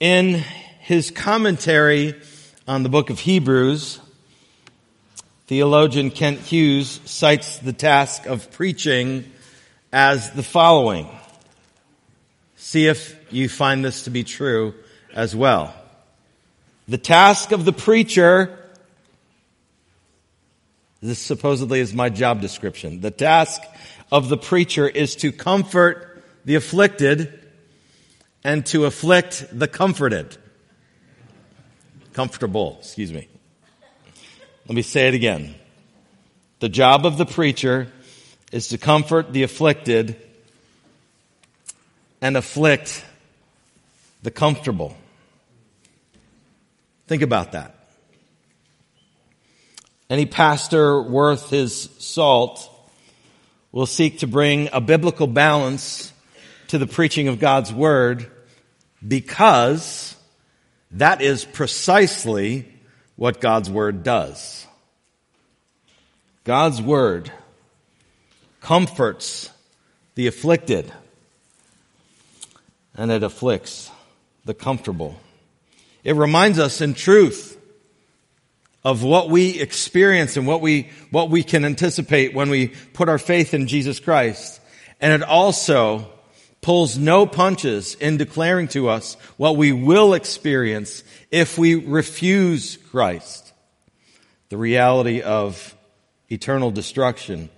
In his commentary on the book of Hebrews, theologian Kent Hughes cites the task of preaching as the following. See if you find this to be true as well. The task of the preacher, this supposedly is my job description. The task of the preacher is to comfort the afflicted and to afflict the comforted. Comfortable, excuse me. Let me say it again. The job of the preacher is to comfort the afflicted and afflict the comfortable. Think about that. Any pastor worth his salt will seek to bring a biblical balance to the preaching of God's word because that is precisely what God's word does. God's word comforts the afflicted and it afflicts the comfortable. It reminds us in truth of what we experience and what we, what we can anticipate when we put our faith in Jesus Christ. And it also pulls no punches in declaring to us what we will experience if we refuse Christ. The reality of eternal destruction.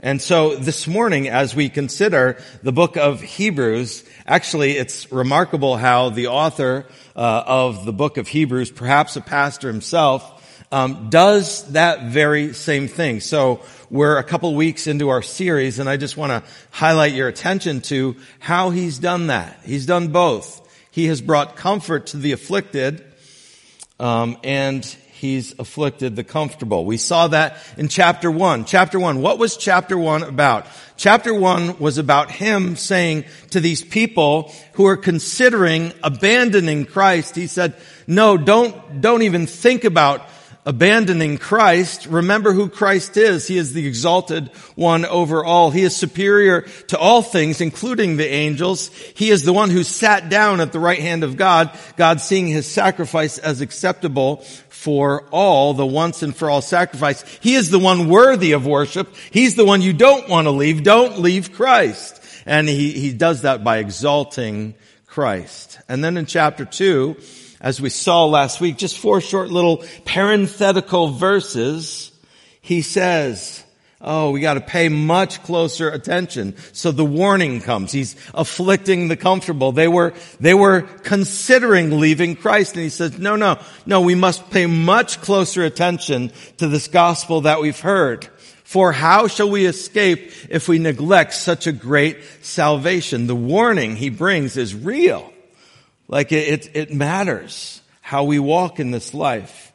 And so this morning, as we consider the book of Hebrews, actually it's remarkable how the author uh, of the book of Hebrews, perhaps a pastor himself, um, does that very same thing. So we're a couple weeks into our series, and I just want to highlight your attention to how he's done that. He's done both. He has brought comfort to the afflicted, um, and he's afflicted the comfortable. We saw that in chapter one. Chapter one. What was chapter one about? Chapter one was about him saying to these people who are considering abandoning Christ, he said, no, don't, don't even think about abandoning Christ, remember who Christ is. He is the exalted one over all. He is superior to all things, including the angels. He is the one who sat down at the right hand of God, God seeing his sacrifice as acceptable for all, the once and for all sacrifice. He is the one worthy of worship. He's the one you don't want to leave. Don't leave Christ. And he, he does that by exalting Christ. And then in chapter two, as we saw last week, just four short little parenthetical verses, he says, Oh, we got to pay much closer attention. So the warning comes. He's afflicting the comfortable. They were, they were considering leaving Christ. And he says, no, no, no, we must pay much closer attention to this gospel that we've heard. For how shall we escape if we neglect such a great salvation? The warning he brings is real. Like it, it, it matters how we walk in this life.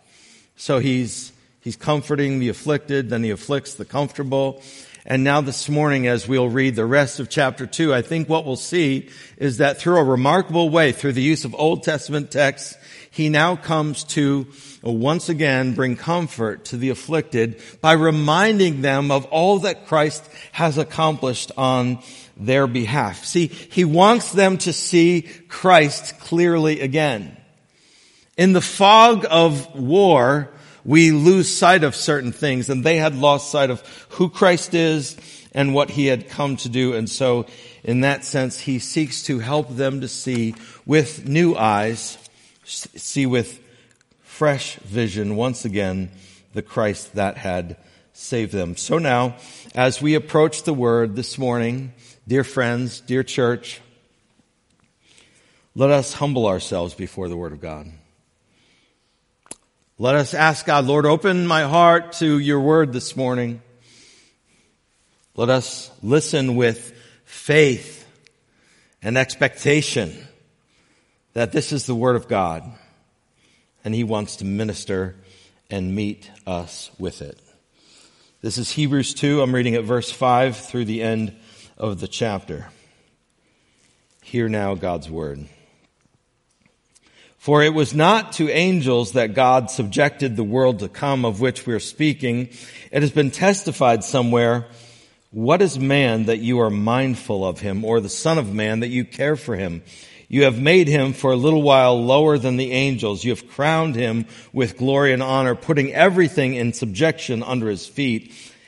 So he's, he's comforting the afflicted, then he afflicts the comfortable. And now this morning, as we'll read the rest of chapter two, I think what we'll see is that through a remarkable way, through the use of Old Testament texts, he now comes to once again bring comfort to the afflicted by reminding them of all that Christ has accomplished on their behalf. See, he wants them to see Christ clearly again. In the fog of war, we lose sight of certain things and they had lost sight of who Christ is and what he had come to do. And so in that sense, he seeks to help them to see with new eyes, see with fresh vision once again the Christ that had saved them. So now, as we approach the word this morning, Dear friends, dear church, let us humble ourselves before the Word of God. Let us ask God, Lord, open my heart to your Word this morning. Let us listen with faith and expectation that this is the Word of God and He wants to minister and meet us with it. This is Hebrews 2. I'm reading at verse 5 through the end of the chapter. Hear now God's word. For it was not to angels that God subjected the world to come of which we are speaking. It has been testified somewhere, what is man that you are mindful of him, or the son of man that you care for him? You have made him for a little while lower than the angels. You have crowned him with glory and honor, putting everything in subjection under his feet.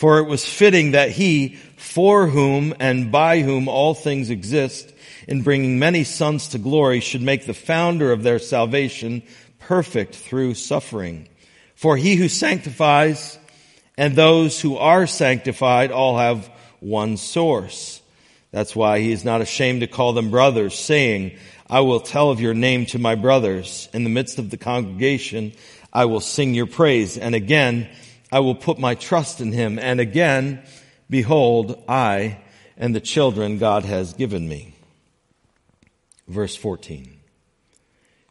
For it was fitting that he, for whom and by whom all things exist, in bringing many sons to glory, should make the founder of their salvation perfect through suffering. For he who sanctifies and those who are sanctified all have one source. That's why he is not ashamed to call them brothers, saying, I will tell of your name to my brothers. In the midst of the congregation, I will sing your praise. And again, I will put my trust in him. And again, behold, I and the children God has given me. Verse 14.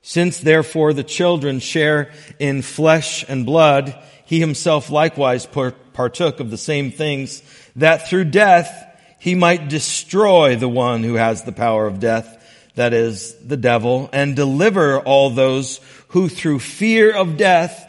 Since therefore the children share in flesh and blood, he himself likewise partook of the same things, that through death he might destroy the one who has the power of death, that is, the devil, and deliver all those who through fear of death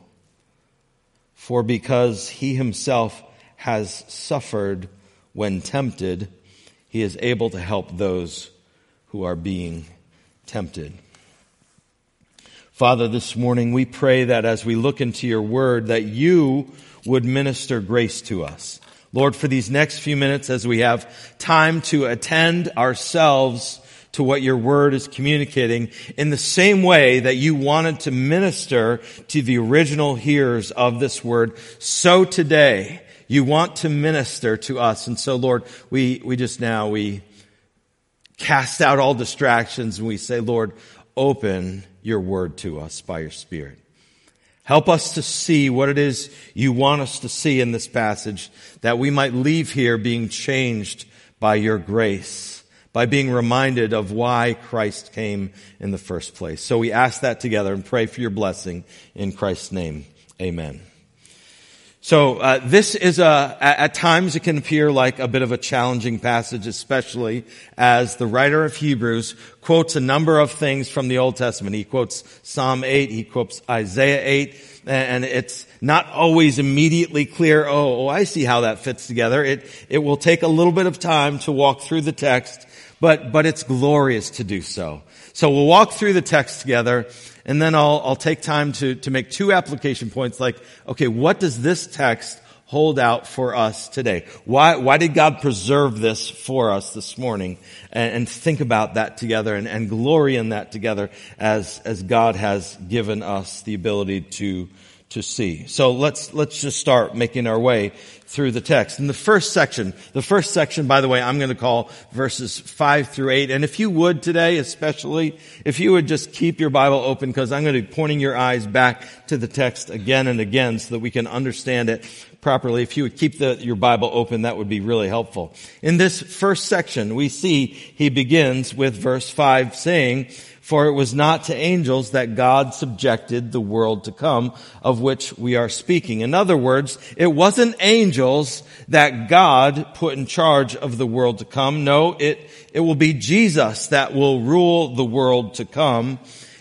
For because he himself has suffered when tempted, he is able to help those who are being tempted. Father, this morning we pray that as we look into your word, that you would minister grace to us. Lord, for these next few minutes as we have time to attend ourselves to what your word is communicating in the same way that you wanted to minister to the original hearers of this word. So today, you want to minister to us. And so Lord, we, we just now, we cast out all distractions and we say, Lord, open your word to us by your spirit. Help us to see what it is you want us to see in this passage, that we might leave here being changed by your grace, by being reminded of why Christ came in the first place. So we ask that together and pray for your blessing in Christ's name. Amen. So uh, this is a at times it can appear like a bit of a challenging passage, especially as the writer of Hebrews quotes a number of things from the Old Testament. He quotes Psalm 8, he quotes Isaiah 8, and it's not always immediately clear. Oh, oh, I see how that fits together. It it will take a little bit of time to walk through the text, but but it's glorious to do so. So we'll walk through the text together and then I'll, I'll take time to, to make two application points like, okay, what does this text hold out for us today? Why, why did God preserve this for us this morning? And, and think about that together and, and glory in that together as, as God has given us the ability to, to see. So let's, let's just start making our way through the text. In the first section, the first section, by the way, I'm going to call verses five through eight. And if you would today, especially, if you would just keep your Bible open, because I'm going to be pointing your eyes back to the text again and again so that we can understand it properly. If you would keep the, your Bible open, that would be really helpful. In this first section, we see he begins with verse five saying, for it was not to angels that God subjected the world to come, of which we are speaking. In other words, it wasn't angels that God put in charge of the world to come. No, it, it will be Jesus that will rule the world to come.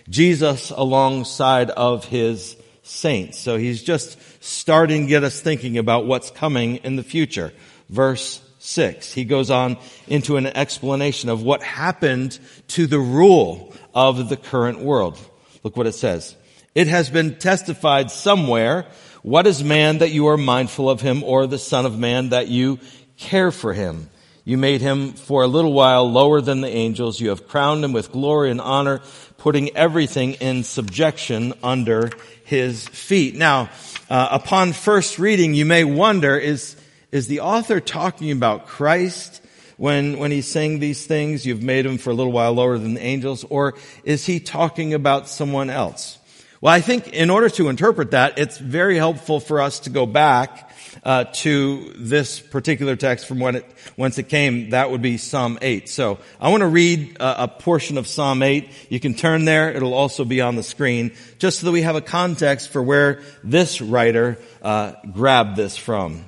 Jesus alongside of his saints. So he's just starting to get us thinking about what's coming in the future. Verse 6. He goes on into an explanation of what happened to the rule of the current world. Look what it says. It has been testified somewhere, what is man that you are mindful of him or the son of man that you care for him? You made him for a little while lower than the angels. You have crowned him with glory and honor, putting everything in subjection under his feet. Now, uh, upon first reading, you may wonder, is, is the author talking about Christ when, when he's saying these things? You've made him for a little while lower than the angels, or is he talking about someone else? Well, I think in order to interpret that, it's very helpful for us to go back uh, to this particular text from when it, whence it came, that would be Psalm 8. So I want to read a, a portion of Psalm 8. You can turn there. It'll also be on the screen, just so that we have a context for where this writer uh, grabbed this from.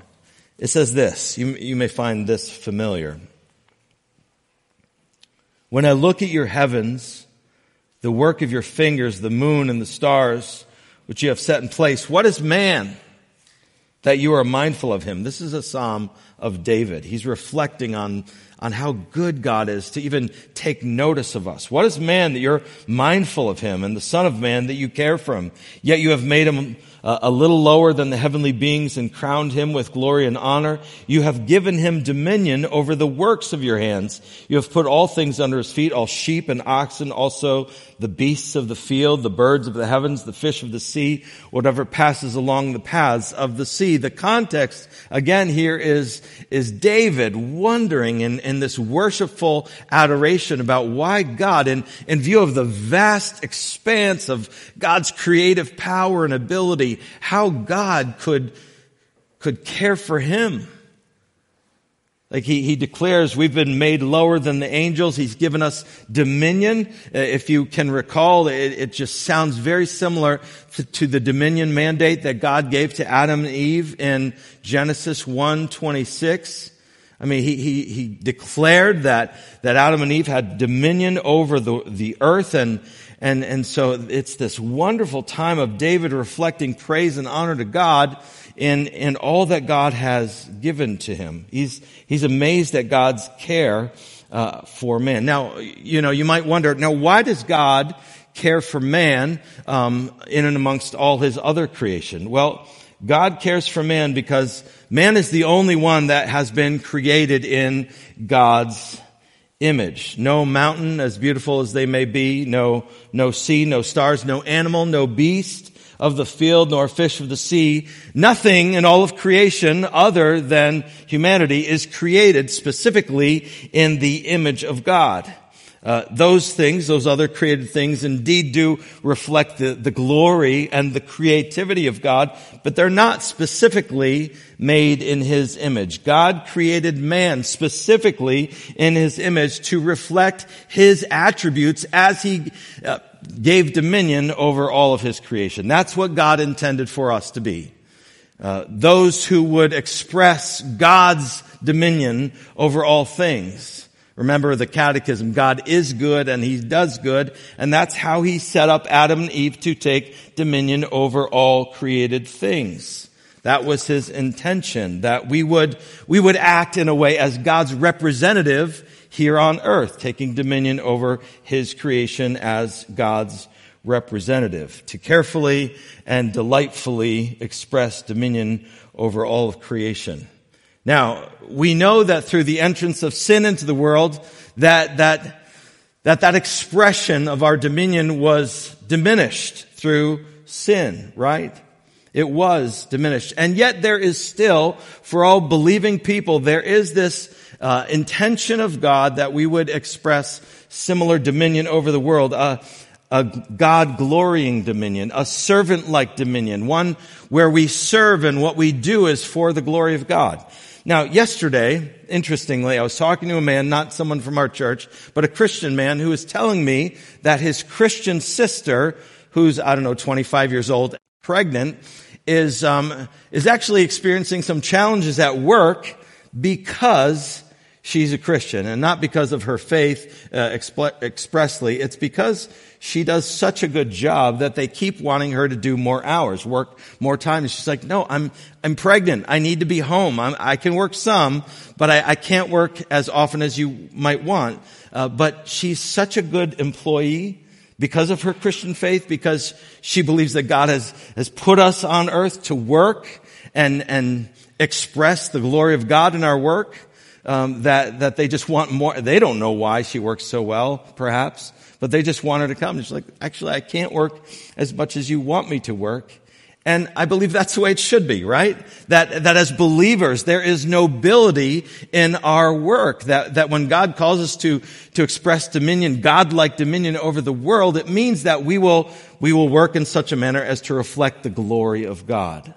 It says this. You, you may find this familiar. When I look at your heavens, the work of your fingers, the moon and the stars, which you have set in place, what is man? that you are mindful of him. This is a psalm of David. He's reflecting on, on how good God is to even take notice of us. What is man that you're mindful of him and the son of man that you care for him? Yet you have made him uh, a little lower than the heavenly beings and crowned him with glory and honor. You have given him dominion over the works of your hands. You have put all things under his feet, all sheep and oxen, also the beasts of the field, the birds of the heavens, the fish of the sea, whatever passes along the paths of the sea. The context, again, here is, is David wondering in, in this worshipful adoration about why God, in, in view of the vast expanse of God's creative power and ability, how God could, could care for him. Like he, he declares, we've been made lower than the angels. He's given us dominion. Uh, if you can recall, it, it just sounds very similar to, to, the dominion mandate that God gave to Adam and Eve in Genesis 1, 26. I mean, he, he, he declared that, that Adam and Eve had dominion over the, the earth and, and, and so it's this wonderful time of David reflecting praise and honor to God in, in all that God has given to him. He's, he's amazed at God's care uh, for man. Now, you know, you might wonder, now why does God care for man um, in and amongst all his other creation? Well, God cares for man because man is the only one that has been created in God's image. No mountain, as beautiful as they may be, no, no sea, no stars, no animal, no beast of the field, nor fish of the sea. Nothing in all of creation other than humanity is created specifically in the image of God. Uh, those things, those other created things, indeed do reflect the, the glory and the creativity of God, but they're not specifically made in His image. God created man specifically in His image to reflect His attributes as He uh, gave dominion over all of His creation. That's what God intended for us to be. Uh, those who would express God's dominion over all things. Remember the catechism. God is good and he does good. And that's how he set up Adam and Eve to take dominion over all created things. That was his intention, that we would, we would act in a way as God's representative here on earth, taking dominion over his creation as God's representative, to carefully and delightfully express dominion over all of creation. Now, we know that through the entrance of sin into the world, that, that, that that expression of our dominion was diminished through sin, right? It was diminished. And yet there is still, for all believing people, there is this uh, intention of God that we would express similar dominion over the world. Uh, a God glorying dominion, a servant like dominion, one where we serve and what we do is for the glory of God. Now, yesterday, interestingly, I was talking to a man, not someone from our church, but a Christian man who was telling me that his Christian sister, who's, I don't know, 25 years old, pregnant, is, um, is actually experiencing some challenges at work because she's a Christian and not because of her faith uh, expressly. It's because she does such a good job that they keep wanting her to do more hours, work more time. And she's like, no, I'm, I'm pregnant. I need to be home. I'm, i can work some, but I, I, can't work as often as you might want. Uh, but she's such a good employee because of her Christian faith, because she believes that God has, has put us on earth to work and, and express the glory of God in our work. um, that that they just want more. They don't know why she works so well, perhaps, but they just want her to come. She's like, actually, I can't work as much as you want me to work. And I believe that's the way it should be, right? That, that as believers, there is nobility in our work. That, that when God calls us to, to express dominion, God-like dominion over the world, it means that we will, we will work in such a manner as to reflect the glory of God.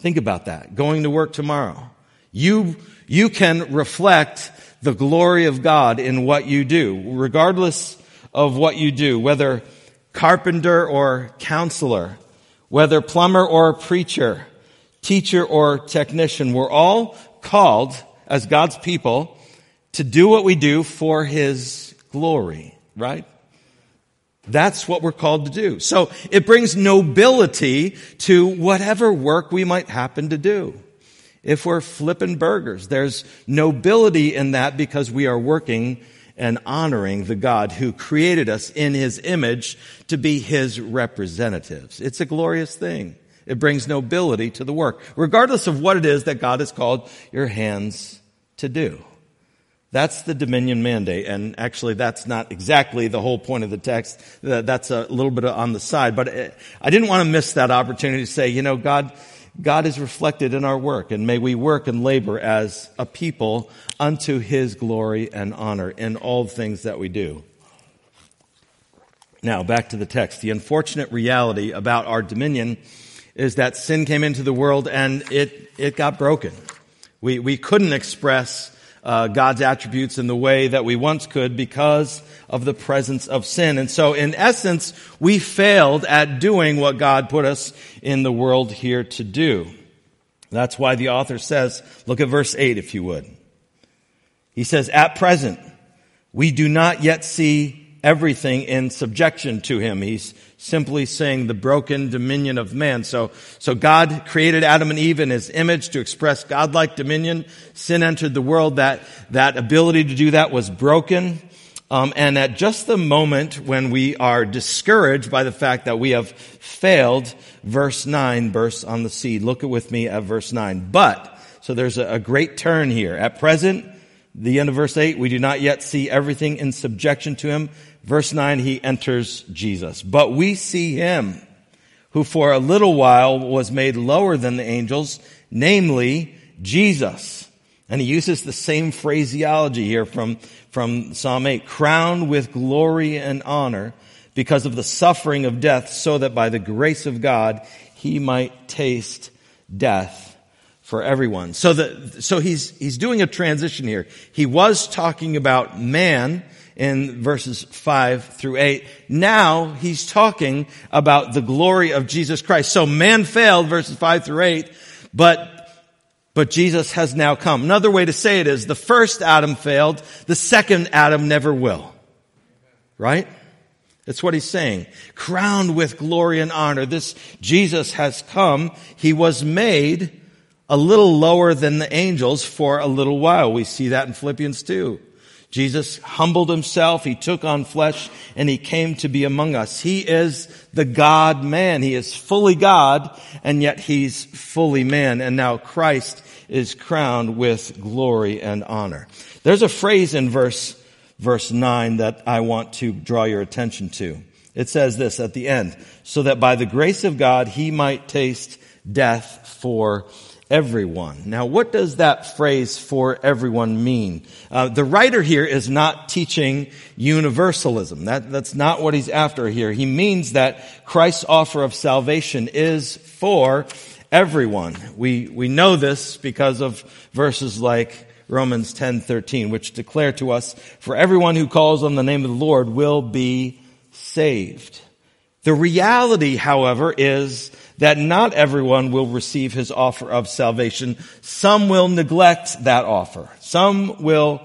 Think about that. Going to work tomorrow. You, you can reflect the glory of God in what you do, regardless of what you do, whether carpenter or counselor whether plumber or preacher, teacher or technician, we're all called as God's people to do what we do for His glory, right? That's what we're called to do. So it brings nobility to whatever work we might happen to do. If we're flipping burgers, there's nobility in that because we are working and honoring the God who created us in his image to be his representatives. It's a glorious thing. It brings nobility to the work, regardless of what it is that God has called your hands to do. That's the dominion mandate. And actually, that's not exactly the whole point of the text. That's a little bit on the side. But eh, I didn't want to miss that opportunity to say, you know, God, God is reflected in our work, and may we work and labor as a people unto His glory and honor in all things that we do. Now, back to the text. The unfortunate reality about our dominion is that sin came into the world and it, it got broken. We, we couldn't express uh, God's attributes in the way that we once could because of the presence of sin. And so in essence, we failed at doing what God put us in the world here to do. That's why the author says, look at verse 8 if you would. He says, at present, we do not yet see everything in subjection to him. He's simply saying the broken dominion of man. So, so God created Adam and Eve in his image to express godlike dominion. Sin entered the world. That, that ability to do that was broken. Um, and at just the moment when we are discouraged by the fact that we have failed, verse 9 bursts on the seed. Look with me at verse 9. But, so there's a, a great turn here. At present, the end of verse 8, we do not yet see everything in subjection to him, Verse 9, he enters Jesus. But we see him who for a little while was made lower than the angels, namely Jesus. And he uses the same phraseology here from, from Psalm 8, crowned with glory and honor because of the suffering of death, so that by the grace of God he might taste death for everyone. So that, so he's, he's doing a transition here. He was talking about man, in verses 5 through 8. Now he's talking about the glory of Jesus Christ. So man failed, verses 5 through 8, but but Jesus has now come. Another way to say it is the first Adam failed, the second Adam never will. Right? That's what he's saying. Crowned with glory and honor. This Jesus has come. He was made a little lower than the angels for a little while. We see that in Philippians 2. Jesus humbled himself. He took on flesh and he came to be among us. He is the God man. He is fully God and yet he's fully man. And now Christ is crowned with glory and honor. There's a phrase in verse, verse nine that I want to draw your attention to. It says this at the end, so that by the grace of God he might taste death for everyone. Now, what does that phrase for everyone mean? Uh, the writer here is not teaching universalism. That, that's not what he's after here. He means that Christ's offer of salvation is for everyone. We, we know this because of verses like Romans 10, 13, which declare to us, for everyone who calls on the name of the Lord will be saved. The reality, however, is that not everyone will receive his offer of salvation. Some will neglect that offer. Some will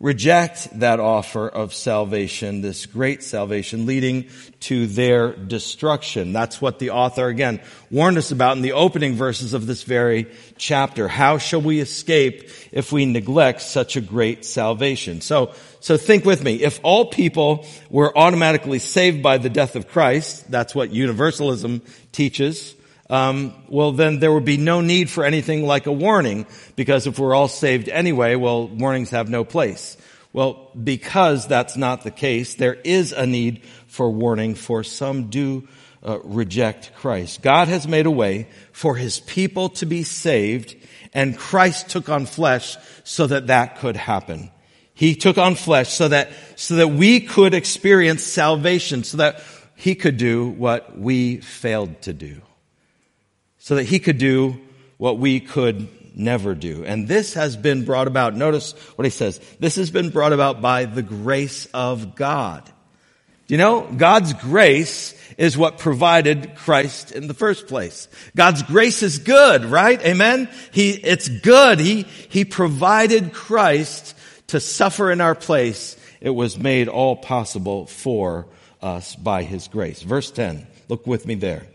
reject that offer of salvation, this great salvation, leading to their destruction. That's what the author again warned us about in the opening verses of this very chapter. How shall we escape if we neglect such a great salvation? So, so think with me. If all people were automatically saved by the death of Christ, that's what universalism teaches, um, well, then there would be no need for anything like a warning, because if we're all saved anyway, well, warnings have no place. Well, because that's not the case, there is a need for warning, for some do uh, reject Christ. God has made a way for his people to be saved, and Christ took on flesh so that that could happen. He took on flesh so that, so that we could experience salvation, so that he could do what we failed to do so that he could do what we could never do. And this has been brought about. Notice what he says. This has been brought about by the grace of God. You know, God's grace is what provided Christ in the first place. God's grace is good, right? Amen? He, it's good. He, He provided Christ to suffer in our place. It was made all possible for us by His grace. Verse 10. Look with me there.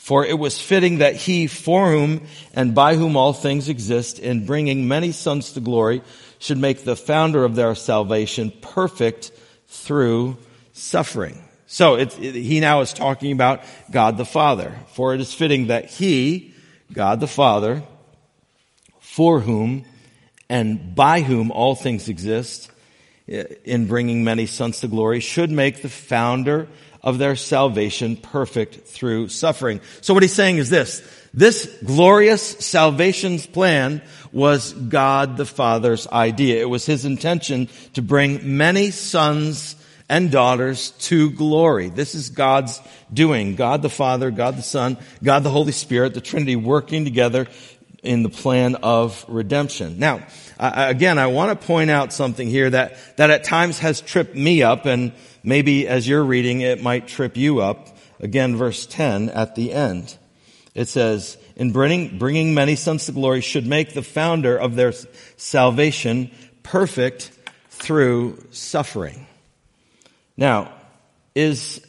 For it was fitting that he, for whom and by whom all things exist, in bringing many sons to glory, should make the founder of their salvation perfect through suffering. So it, it, he now is talking about God the Father. For it is fitting that he, God the Father, for whom and by whom all things exist, in bringing many sons to glory, should make the founder of their salvation perfect through suffering. So what he's saying is this. This glorious salvation's plan was God the Father's idea. It was his intention to bring many sons and daughters to glory. This is God's doing. God the Father, God the Son, God the Holy Spirit, the Trinity working together in the plan of redemption. Now, again, I want to point out something here that, that at times has tripped me up and maybe as you're reading, it might trip you up. Again, verse 10 at the end. It says, in bringing, bringing many sons to glory should make the founder of their salvation perfect through suffering. Now, is,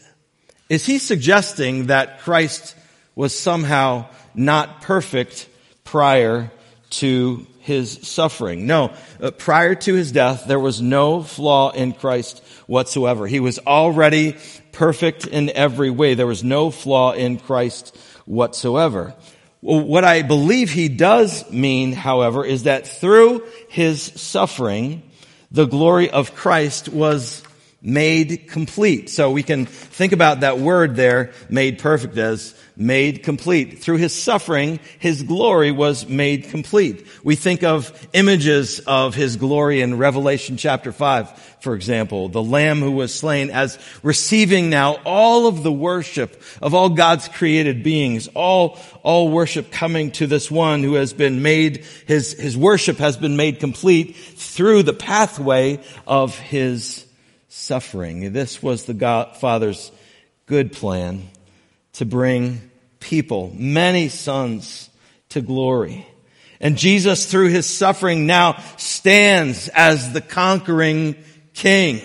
is he suggesting that Christ was somehow not perfect prior to his suffering. No, uh, prior to his death, there was no flaw in Christ whatsoever. He was already perfect in every way. There was no flaw in Christ whatsoever. What I believe he does mean, however, is that through his suffering, the glory of Christ was made complete. So we can think about that word there, made perfect, as made complete. Through his suffering, his glory was made complete. We think of images of his glory in Revelation chapter 5, for example, the lamb who was slain as receiving now all of the worship of all God's created beings, all, all worship coming to this one who has been made, his, his worship has been made complete through the pathway of his suffering. This was the God, Father's good plan to bring people, many sons, to glory. And Jesus, through his suffering, now stands as the conquering king.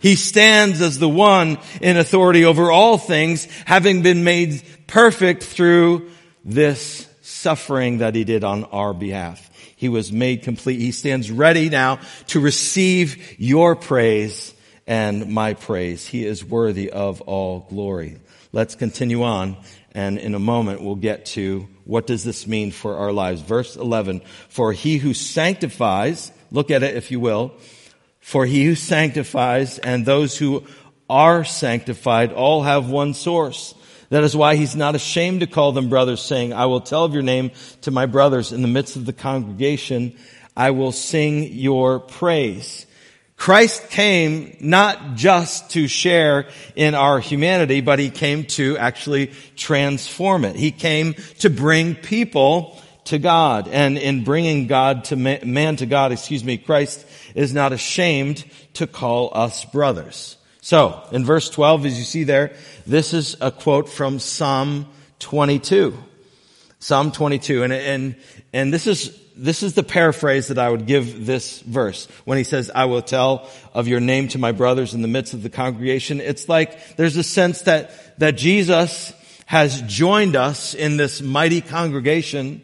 He stands as the one in authority over all things, having been made perfect through this suffering that he did on our behalf. He was made complete. He stands ready now to receive your praise and my praise. He is worthy of all glory. Let's continue on and in a moment we'll get to what does this mean for our lives. Verse 11, for he who sanctifies, look at it if you will, for he who sanctifies and those who are sanctified all have one source. That is why he's not ashamed to call them brothers, saying, I will tell of your name to my brothers in the midst of the congregation. I will sing your praise. Christ came not just to share in our humanity, but he came to actually transform it. He came to bring people to God. And in bringing God to man, man to God, excuse me, Christ is not ashamed to call us brothers. So, in verse 12, as you see there, this is a quote from Psalm 22. Psalm 22. And, and, and this is this is the paraphrase that I would give this verse when he says, I will tell of your name to my brothers in the midst of the congregation. It's like there's a sense that, that Jesus has joined us in this mighty congregation,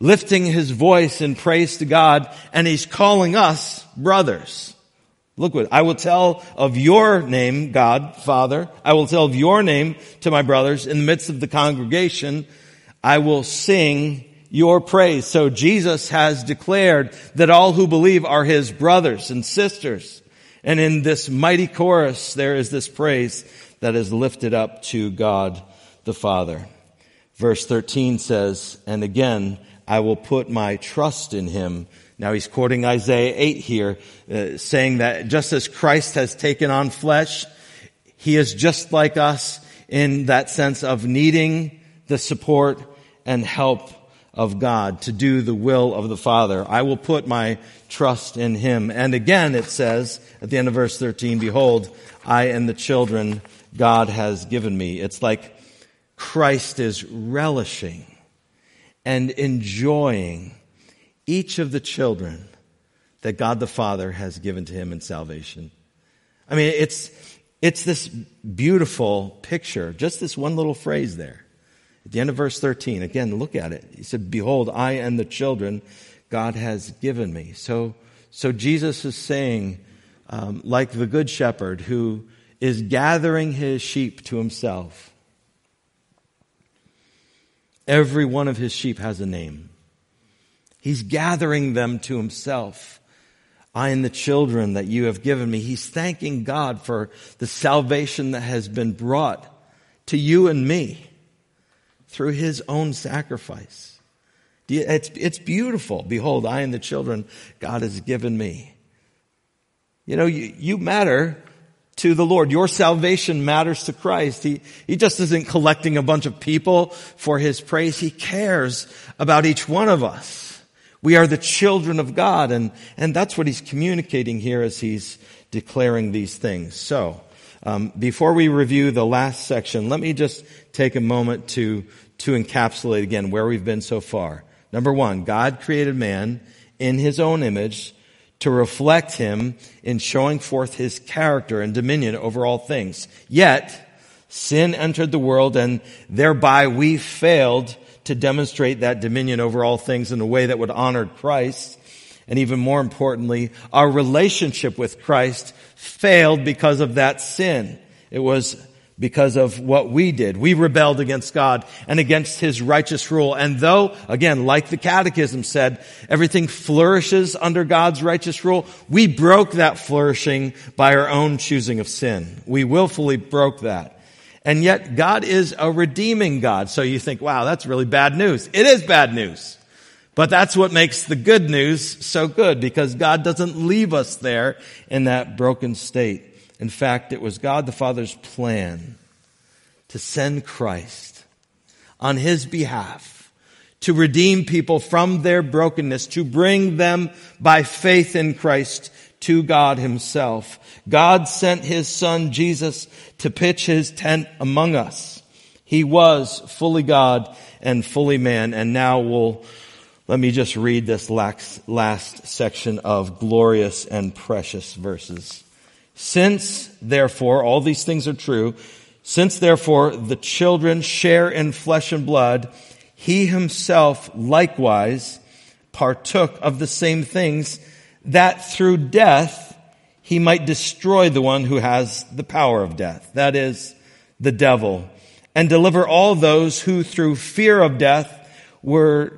lifting his voice in praise to God, and he's calling us brothers. Look what, I will tell of your name, God, Father. I will tell of your name to my brothers in the midst of the congregation I will sing your praise. So Jesus has declared that all who believe are his brothers and sisters. And in this mighty chorus, there is this praise that is lifted up to God the Father. Verse 13 says, and again, I will put my trust in him. Now he's quoting Isaiah 8 here, uh, saying that just as Christ has taken on flesh, he is just like us in that sense of needing the support and help of God to do the will of the Father. I will put my trust in him. And again, it says at the end of verse 13, behold, I and the children God has given me. It's like Christ is relishing and enjoying each of the children that God the Father has given to him in salvation. I mean, it's, it's this beautiful picture, just this one little phrase there. At the end of verse 13, again, look at it. He said, Behold, I and the children God has given me. So, so Jesus is saying, um, like the good shepherd who is gathering his sheep to himself. Every one of his sheep has a name. He's gathering them to himself. I and the children that you have given me. He's thanking God for the salvation that has been brought to you and me through his own sacrifice. It's, it's beautiful. Behold, I and the children God has given me. You know, you, you matter to the Lord. Your salvation matters to Christ. He, he just isn't collecting a bunch of people for his praise. He cares about each one of us. We are the children of God and, and that's what he's communicating here as he's declaring these things. So, um, before we review the last section, let me just take a moment to, to encapsulate again where we've been so far. Number one, God created man in his own image to reflect him in showing forth his character and dominion over all things. Yet, sin entered the world and thereby we failed to demonstrate that dominion over all things in a way that would honor Christ. And even more importantly, our relationship with Christ failed because of that sin. It was because of what we did. We rebelled against God and against His righteous rule. And though, again, like the catechism said, everything flourishes under God's righteous rule, we broke that flourishing by our own choosing of sin. We willfully broke that. And yet God is a redeeming God. So you think, wow, that's really bad news. It is bad news. But that's what makes the good news so good because God doesn't leave us there in that broken state. In fact, it was God the Father's plan to send Christ on his behalf to redeem people from their brokenness, to bring them by faith in Christ to God himself. God sent his son Jesus to pitch his tent among us. He was fully God and fully man. And now we'll, let me just read this last, section of glorious and precious verses. Since, therefore, all these things are true, since, therefore, the children share in flesh and blood, he himself likewise partook of the same things, that through death he might destroy the one who has the power of death, that is, the devil, and deliver all those who through fear of death were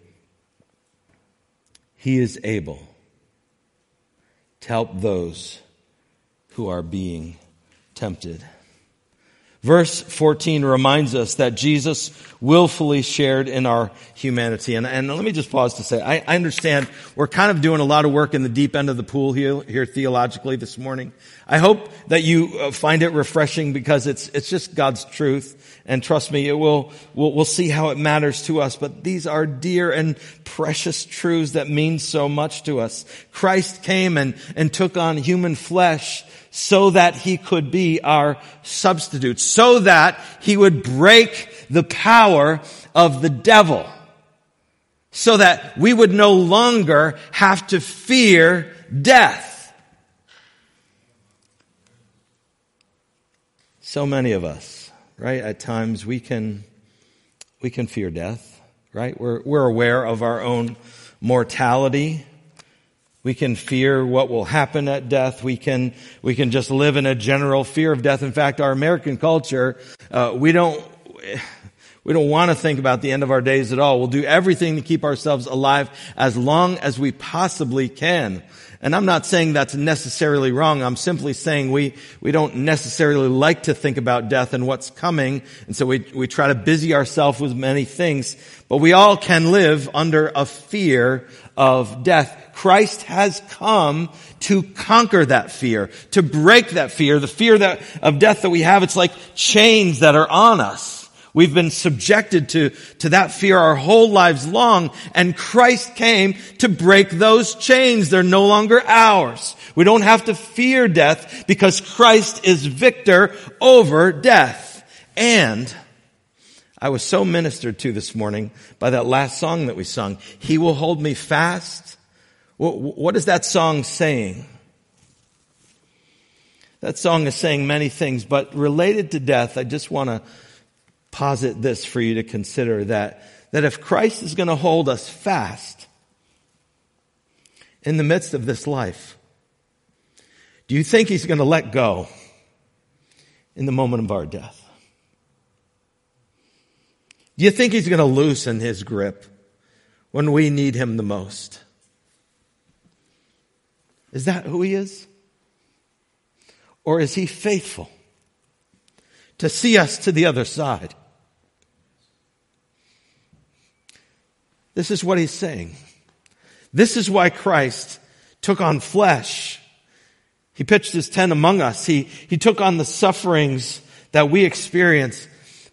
he is able to help those who are being tempted. Verse 14 reminds us that Jesus willfully shared in our humanity. And, and let me just pause to say, I, I, understand we're kind of doing a lot of work in the deep end of the pool here, here theologically this morning. I hope that you uh, find it refreshing because it's, it's just God's truth. And trust me, it will, we'll, we'll see how it matters to us. But these are dear and precious truths that mean so much to us. Christ came and, and took on human flesh so that he could be our substitute, so that he would break the power of the devil. so that we would no longer have to fear death. So many of us, right? At times we can, we can fear death, right? We're, we're aware of our own mortality. We can fear what will happen at death. We can, we can just live in a general fear of death. In fact, our American culture, uh, we don't, we don't want to think about the end of our days at all. We'll do everything to keep ourselves alive as long as we possibly can. And I'm not saying that's necessarily wrong. I'm simply saying we, we don't necessarily like to think about death and what's coming. And so we, we try to busy ourselves with many things, but we all can live under a fear of death. Christ has come to conquer that fear, to break that fear, the fear that, of death that we have. It's like chains that are on us. We've been subjected to, to that fear our whole lives long, and Christ came to break those chains. They're no longer ours. We don't have to fear death because Christ is victor over death. And I was so ministered to this morning by that last song that we sung. He will hold me fast. What is that song saying? That song is saying many things, but related to death, I just want to posit this for you to consider that, that if Christ is going to hold us fast in the midst of this life, do you think he's going to let go in the moment of our death? Do you think he's going to loosen his grip when we need him the most? Is that who he is? Or is he faithful to see us to the other side? This is what he's saying. This is why Christ took on flesh. He pitched his tent among us. He, he took on the sufferings that we experience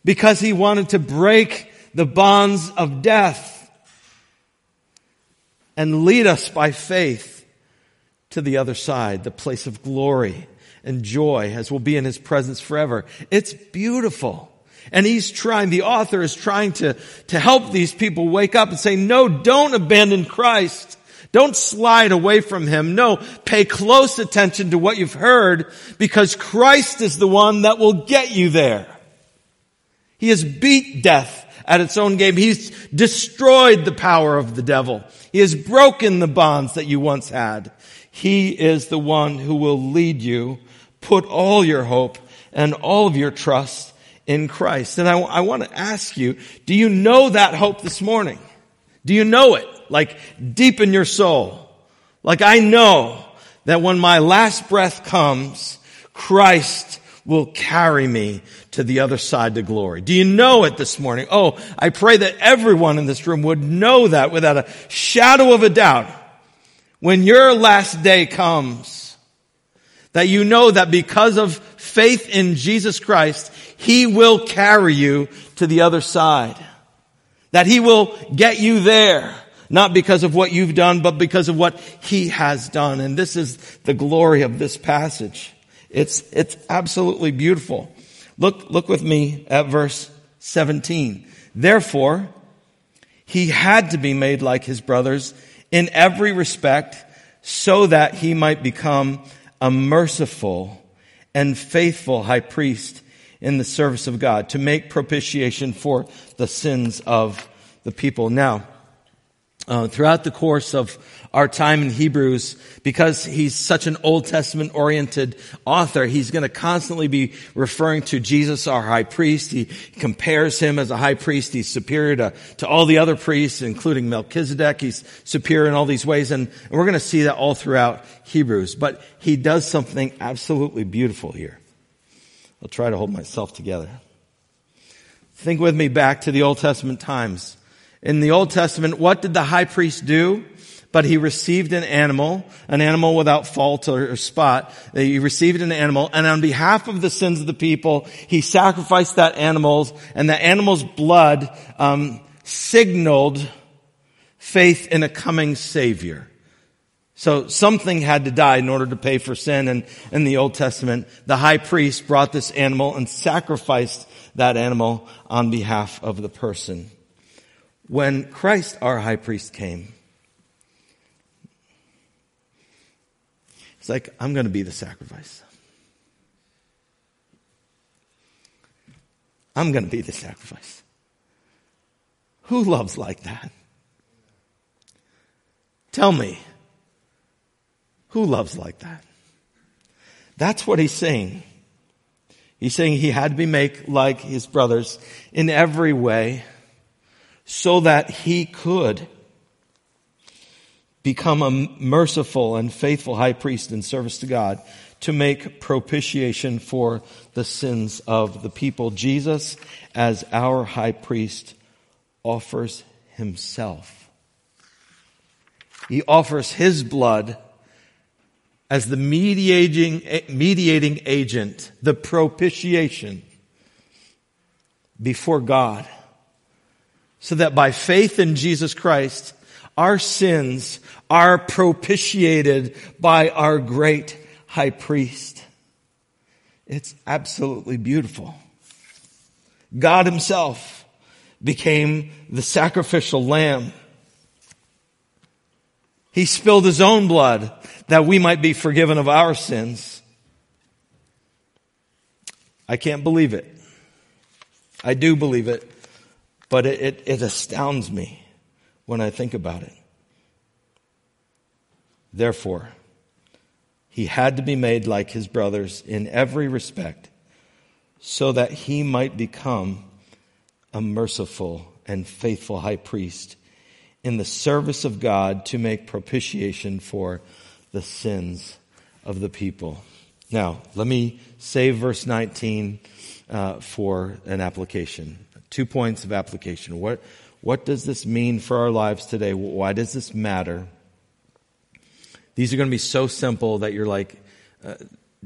because he wanted to break the bonds of death and lead us by faith to the other side, the place of glory and joy as we'll be in his presence forever. It's beautiful. And he's trying, the author is trying to, to help these people wake up and say, no, don't abandon Christ. Don't slide away from him. No, pay close attention to what you've heard because Christ is the one that will get you there. He has beat death at its own game. He's destroyed the power of the devil. He has broken the bonds that you once had. He is the one who will lead you. Put all your hope and all of your trust in Christ. And I, I want to ask you, do you know that hope this morning? Do you know it? Like deep in your soul? Like I know that when my last breath comes, Christ will carry me to the other side to glory. Do you know it this morning? Oh, I pray that everyone in this room would know that without a shadow of a doubt. When your last day comes, that you know that because of faith in Jesus Christ, He will carry you to the other side. That He will get you there. Not because of what you've done, but because of what He has done. And this is the glory of this passage. It's, it's absolutely beautiful. Look, look with me at verse 17. Therefore, he had to be made like his brothers in every respect so that he might become a merciful and faithful high priest in the service of God to make propitiation for the sins of the people. Now, uh, throughout the course of our time in Hebrews, because he's such an Old Testament oriented author, he's going to constantly be referring to Jesus, our high priest. He compares him as a high priest. He's superior to, to all the other priests, including Melchizedek. He's superior in all these ways. And, and we're going to see that all throughout Hebrews. But he does something absolutely beautiful here. I'll try to hold myself together. Think with me back to the Old Testament times. In the Old Testament, what did the high priest do? But he received an animal, an animal without fault or, spot. He received an animal, and on behalf of the sins of the people, he sacrificed that animal, and the animal's blood um, signaled faith in a coming Savior. So something had to die in order to pay for sin. And in the Old Testament, the high priest brought this animal and sacrificed that animal on behalf of the person. when Christ, our high priest, came. It's like, I'm going to be the sacrifice. I'm going to be the sacrifice. Who loves like that? Tell me, who loves like that? That's what he's saying. He's saying he had to be made like his brothers in every way so that he could become a merciful and faithful high priest in service to God to make propitiation for the sins of the people. Jesus, as our high priest, offers himself. He offers his blood as the mediating, mediating agent, the propitiation before God. So that by faith in Jesus Christ, our sins are propitiated by our great high priest. It's absolutely beautiful. God himself became the sacrificial lamb. He spilled his own blood that we might be forgiven of our sins. I can't believe it. I do believe it, but it, it, it astounds me when I think about it. Therefore, he had to be made like his brothers in every respect so that he might become a merciful and faithful high priest in the service of God to make propitiation for the sins of the people. Now, let me save verse 19 uh, for an application. Two points of application. What, what does this mean for our lives today? Why does this matter? These are going to be so simple that you're like, uh,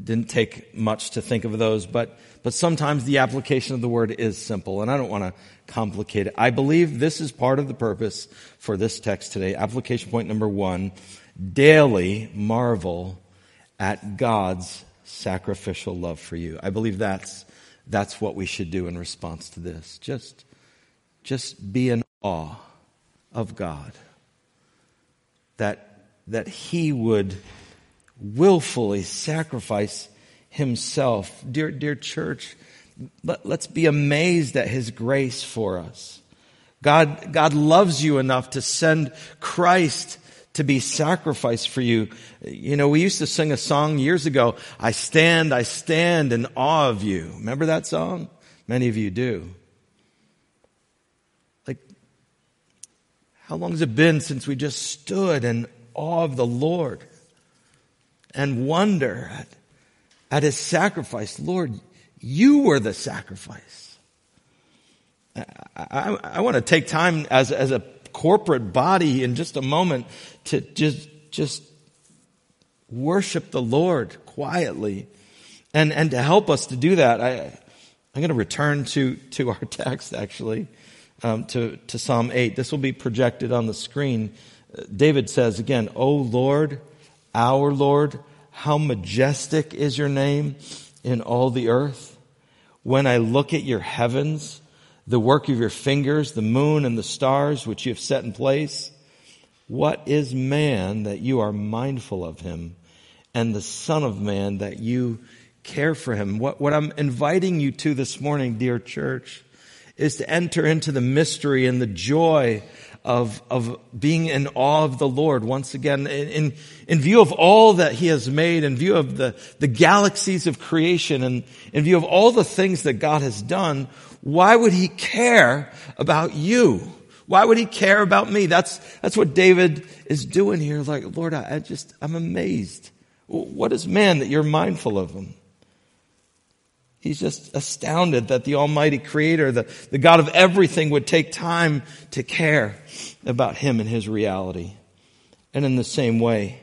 didn't take much to think of those, but, but sometimes the application of the word is simple, and I don't want to complicate it. I believe this is part of the purpose for this text today. Application point number one daily marvel at God's sacrificial love for you. I believe that's, that's what we should do in response to this. Just, just be in awe of God. That, that He would willfully sacrifice Himself. Dear, dear church, let, let's be amazed at His grace for us. God, God loves you enough to send Christ to be sacrificed for you. You know, we used to sing a song years ago, I stand, I stand in awe of you. Remember that song? Many of you do. Like, how long has it been since we just stood in awe of the Lord and wonder at, at his sacrifice? Lord, you were the sacrifice. I, I, I want to take time as, as a corporate body in just a moment to just, just worship the Lord quietly. And, and to help us to do that, I, I'm going to return to, to our text actually, um, to, to Psalm 8. This will be projected on the screen. David says again, O Lord, our Lord, how majestic is your name in all the earth. When I look at your heavens, the work of your fingers, the moon and the stars which you have set in place. What is man that you are mindful of him and the son of man that you care for him? What, what I'm inviting you to this morning, dear church, is to enter into the mystery and the joy of, of being in awe of the Lord once again in, in view of all that he has made, in view of the, the galaxies of creation and in view of all the things that God has done, why would he care about you? Why would he care about me? That's, that's what David is doing here. Like, Lord, I, I just, I'm amazed. What is man that you're mindful of him? He's just astounded that the Almighty Creator, the, the God of everything would take time to care about him and his reality. And in the same way,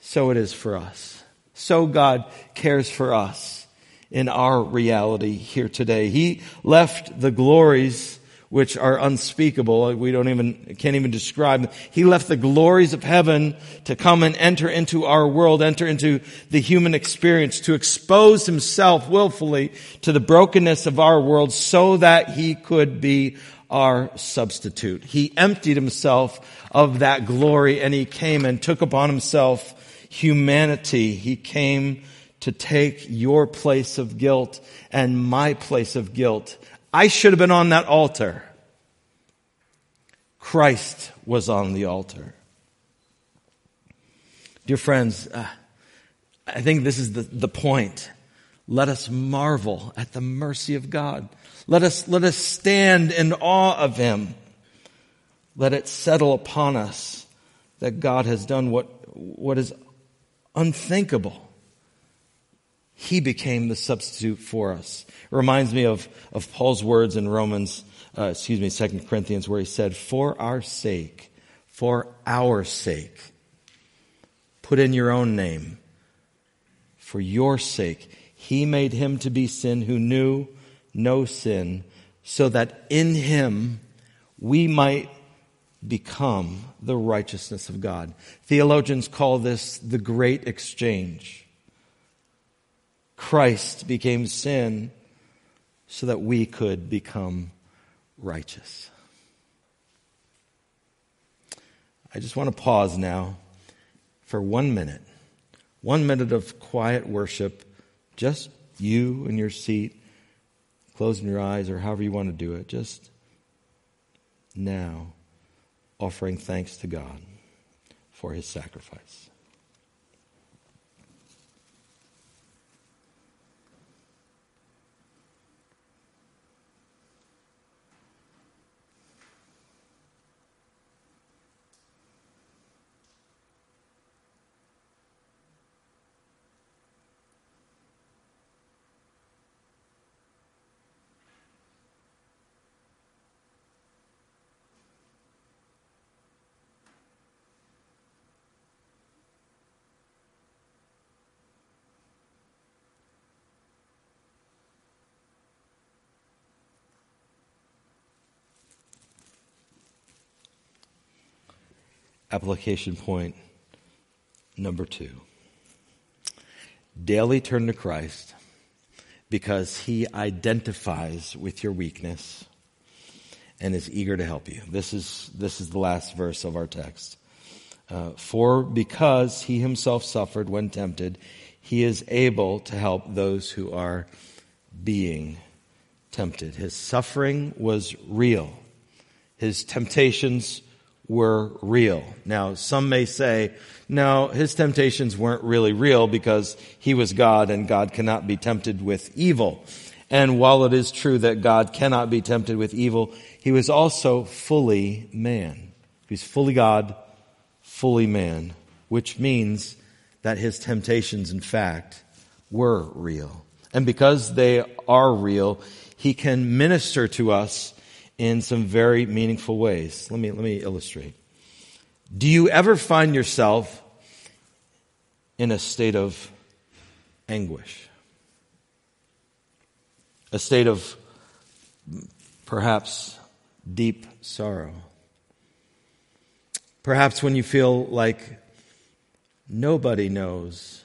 so it is for us. So God cares for us in our reality here today. He left the glories which are unspeakable. We don't even, can't even describe. He left the glories of heaven to come and enter into our world, enter into the human experience, to expose himself willfully to the brokenness of our world so that he could be our substitute. He emptied himself of that glory and he came and took upon himself humanity. He came to take your place of guilt and my place of guilt. I should have been on that altar. Christ was on the altar. Dear friends, uh, I think this is the, the point. Let us marvel at the mercy of God. Let us, let us stand in awe of Him. Let it settle upon us that God has done what, what is unthinkable. He became the substitute for us. It reminds me of, of Paul's words in Romans, uh, excuse me, Second Corinthians, where he said, For our sake, for our sake, put in your own name. For your sake, he made him to be sin who knew no sin, so that in him we might become the righteousness of God. Theologians call this the great exchange. Christ became sin so that we could become righteous. I just want to pause now for one minute. One minute of quiet worship, just you in your seat, closing your eyes or however you want to do it. Just now offering thanks to God for his sacrifice. Application point number two. Daily turn to Christ because he identifies with your weakness and is eager to help you. This is, this is the last verse of our text. Uh, For because he himself suffered when tempted, he is able to help those who are being tempted. His suffering was real. His temptations were real. Now, some may say, no, his temptations weren't really real because he was God and God cannot be tempted with evil. And while it is true that God cannot be tempted with evil, he was also fully man. He's fully God, fully man, which means that his temptations, in fact, were real. And because they are real, he can minister to us in some very meaningful ways. Let me, let me illustrate. Do you ever find yourself in a state of anguish? A state of perhaps deep sorrow? Perhaps when you feel like nobody knows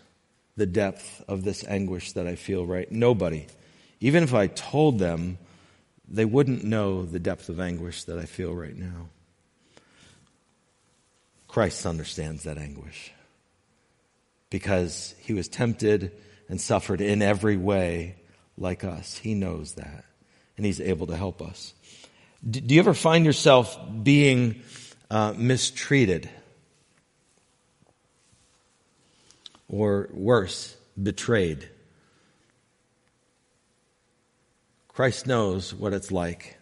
the depth of this anguish that I feel right. Nobody. Even if I told them, they wouldn't know the depth of anguish that I feel right now. Christ understands that anguish because he was tempted and suffered in every way like us. He knows that and he's able to help us. Do you ever find yourself being uh, mistreated? Or worse, betrayed? Christ knows what it's like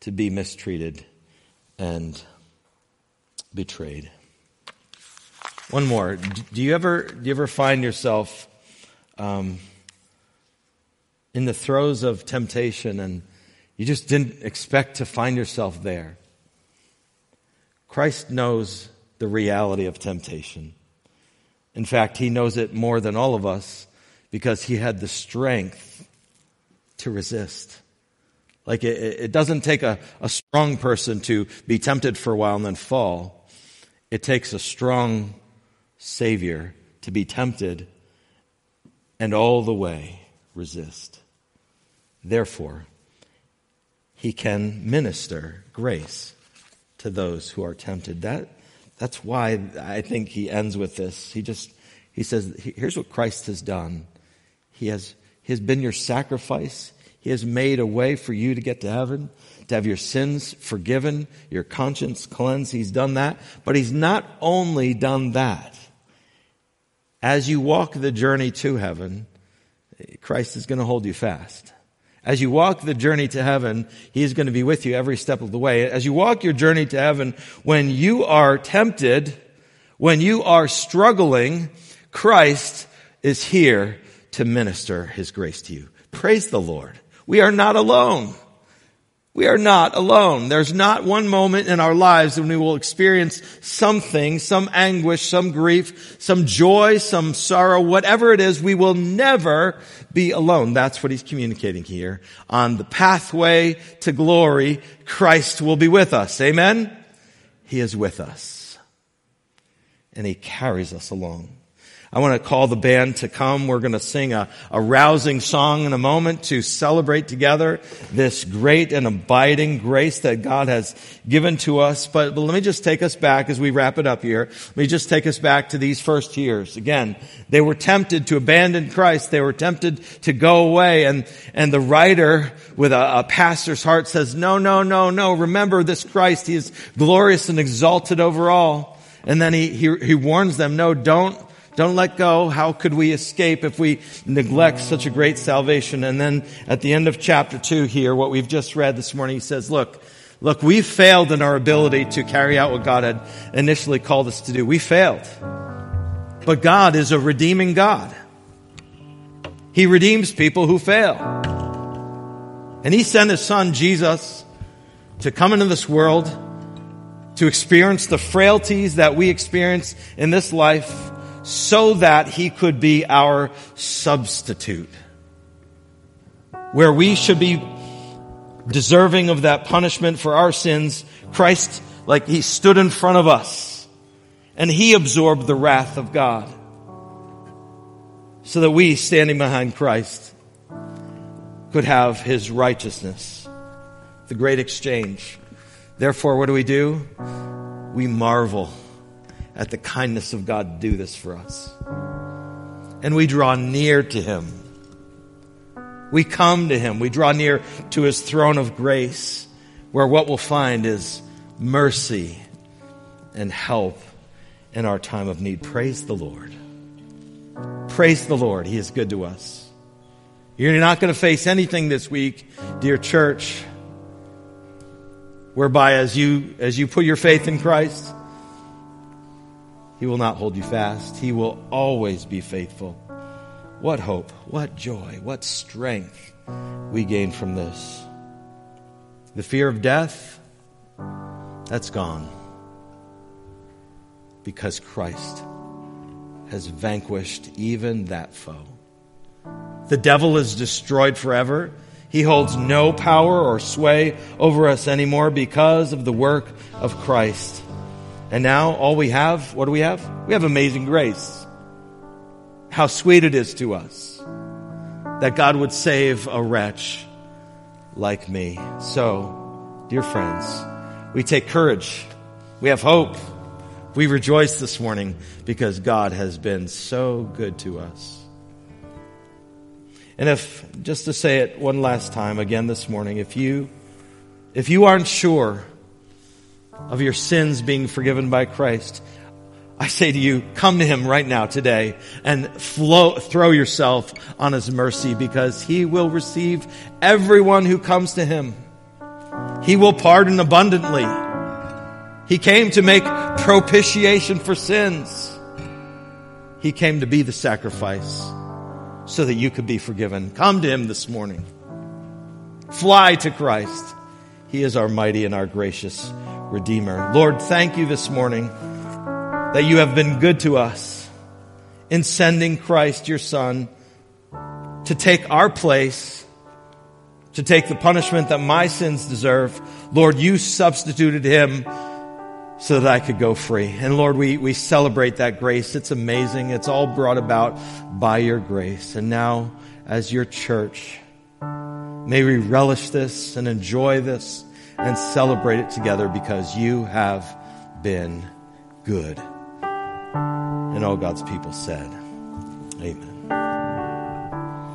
to be mistreated and betrayed. One more. Do you ever, do you ever find yourself um, in the throes of temptation and you just didn't expect to find yourself there? Christ knows the reality of temptation. In fact, he knows it more than all of us because he had the strength to resist. Like it, it doesn't take a, a strong person to be tempted for a while and then fall. It takes a strong Savior to be tempted and all the way resist. Therefore, he can minister grace to those who are tempted. That, that's why I think he ends with this. He just, he says, here's what Christ has done. He has, he has been your sacrifice. He has made a way for you to get to heaven, to have your sins forgiven, your conscience cleansed. He's done that. But he's not only done that. As you walk the journey to heaven, Christ is going to hold you fast. As you walk the journey to heaven, He is going to be with you every step of the way. As you walk your journey to heaven, when you are tempted, when you are struggling, Christ is here to minister His grace to you. Praise the Lord. We are not alone. We are not alone. There's not one moment in our lives when we will experience something, some anguish, some grief, some joy, some sorrow, whatever it is, we will never be alone. That's what he's communicating here. On the pathway to glory, Christ will be with us. Amen? He is with us. And he carries us along. I want to call the band to come. We're going to sing a, a rousing song in a moment to celebrate together this great and abiding grace that God has given to us. But, but let me just take us back as we wrap it up here. Let me just take us back to these first years. Again, they were tempted to abandon Christ. They were tempted to go away. And, and the writer with a, a pastor's heart says, no, no, no, no. Remember this Christ. He is glorious and exalted over all. And then he, he, he warns them, no, don't, don't let go. How could we escape if we neglect such a great salvation? And then at the end of chapter two here, what we've just read this morning, he says, look, look, we failed in our ability to carry out what God had initially called us to do. We failed. But God is a redeeming God. He redeems people who fail. And He sent His Son, Jesus, to come into this world, to experience the frailties that we experience in this life, so that he could be our substitute. Where we should be deserving of that punishment for our sins, Christ, like he stood in front of us and he absorbed the wrath of God. So that we, standing behind Christ, could have his righteousness. The great exchange. Therefore, what do we do? We marvel at the kindness of God to do this for us. And we draw near to Him. We come to Him. We draw near to His throne of grace, where what we'll find is mercy and help in our time of need. Praise the Lord. Praise the Lord. He is good to us. You're not going to face anything this week, dear church, whereby as you, as you put your faith in Christ, he will not hold you fast. He will always be faithful. What hope, what joy, what strength we gain from this. The fear of death, that's gone. Because Christ has vanquished even that foe. The devil is destroyed forever. He holds no power or sway over us anymore because of the work of Christ. And now all we have, what do we have? We have amazing grace. How sweet it is to us that God would save a wretch like me. So, dear friends, we take courage. We have hope. We rejoice this morning because God has been so good to us. And if, just to say it one last time again this morning, if you, if you aren't sure of your sins being forgiven by Christ, I say to you, come to Him right now today and flow, throw yourself on His mercy because He will receive everyone who comes to Him. He will pardon abundantly. He came to make propitiation for sins. He came to be the sacrifice so that you could be forgiven. Come to Him this morning. Fly to Christ. He is our mighty and our gracious Redeemer. Lord, thank you this morning that you have been good to us in sending Christ, your Son, to take our place, to take the punishment that my sins deserve. Lord, you substituted him so that I could go free. And Lord, we, we celebrate that grace. It's amazing. It's all brought about by your grace. And now, as your church, May we relish this and enjoy this and celebrate it together because you have been good. And all God's people said, Amen.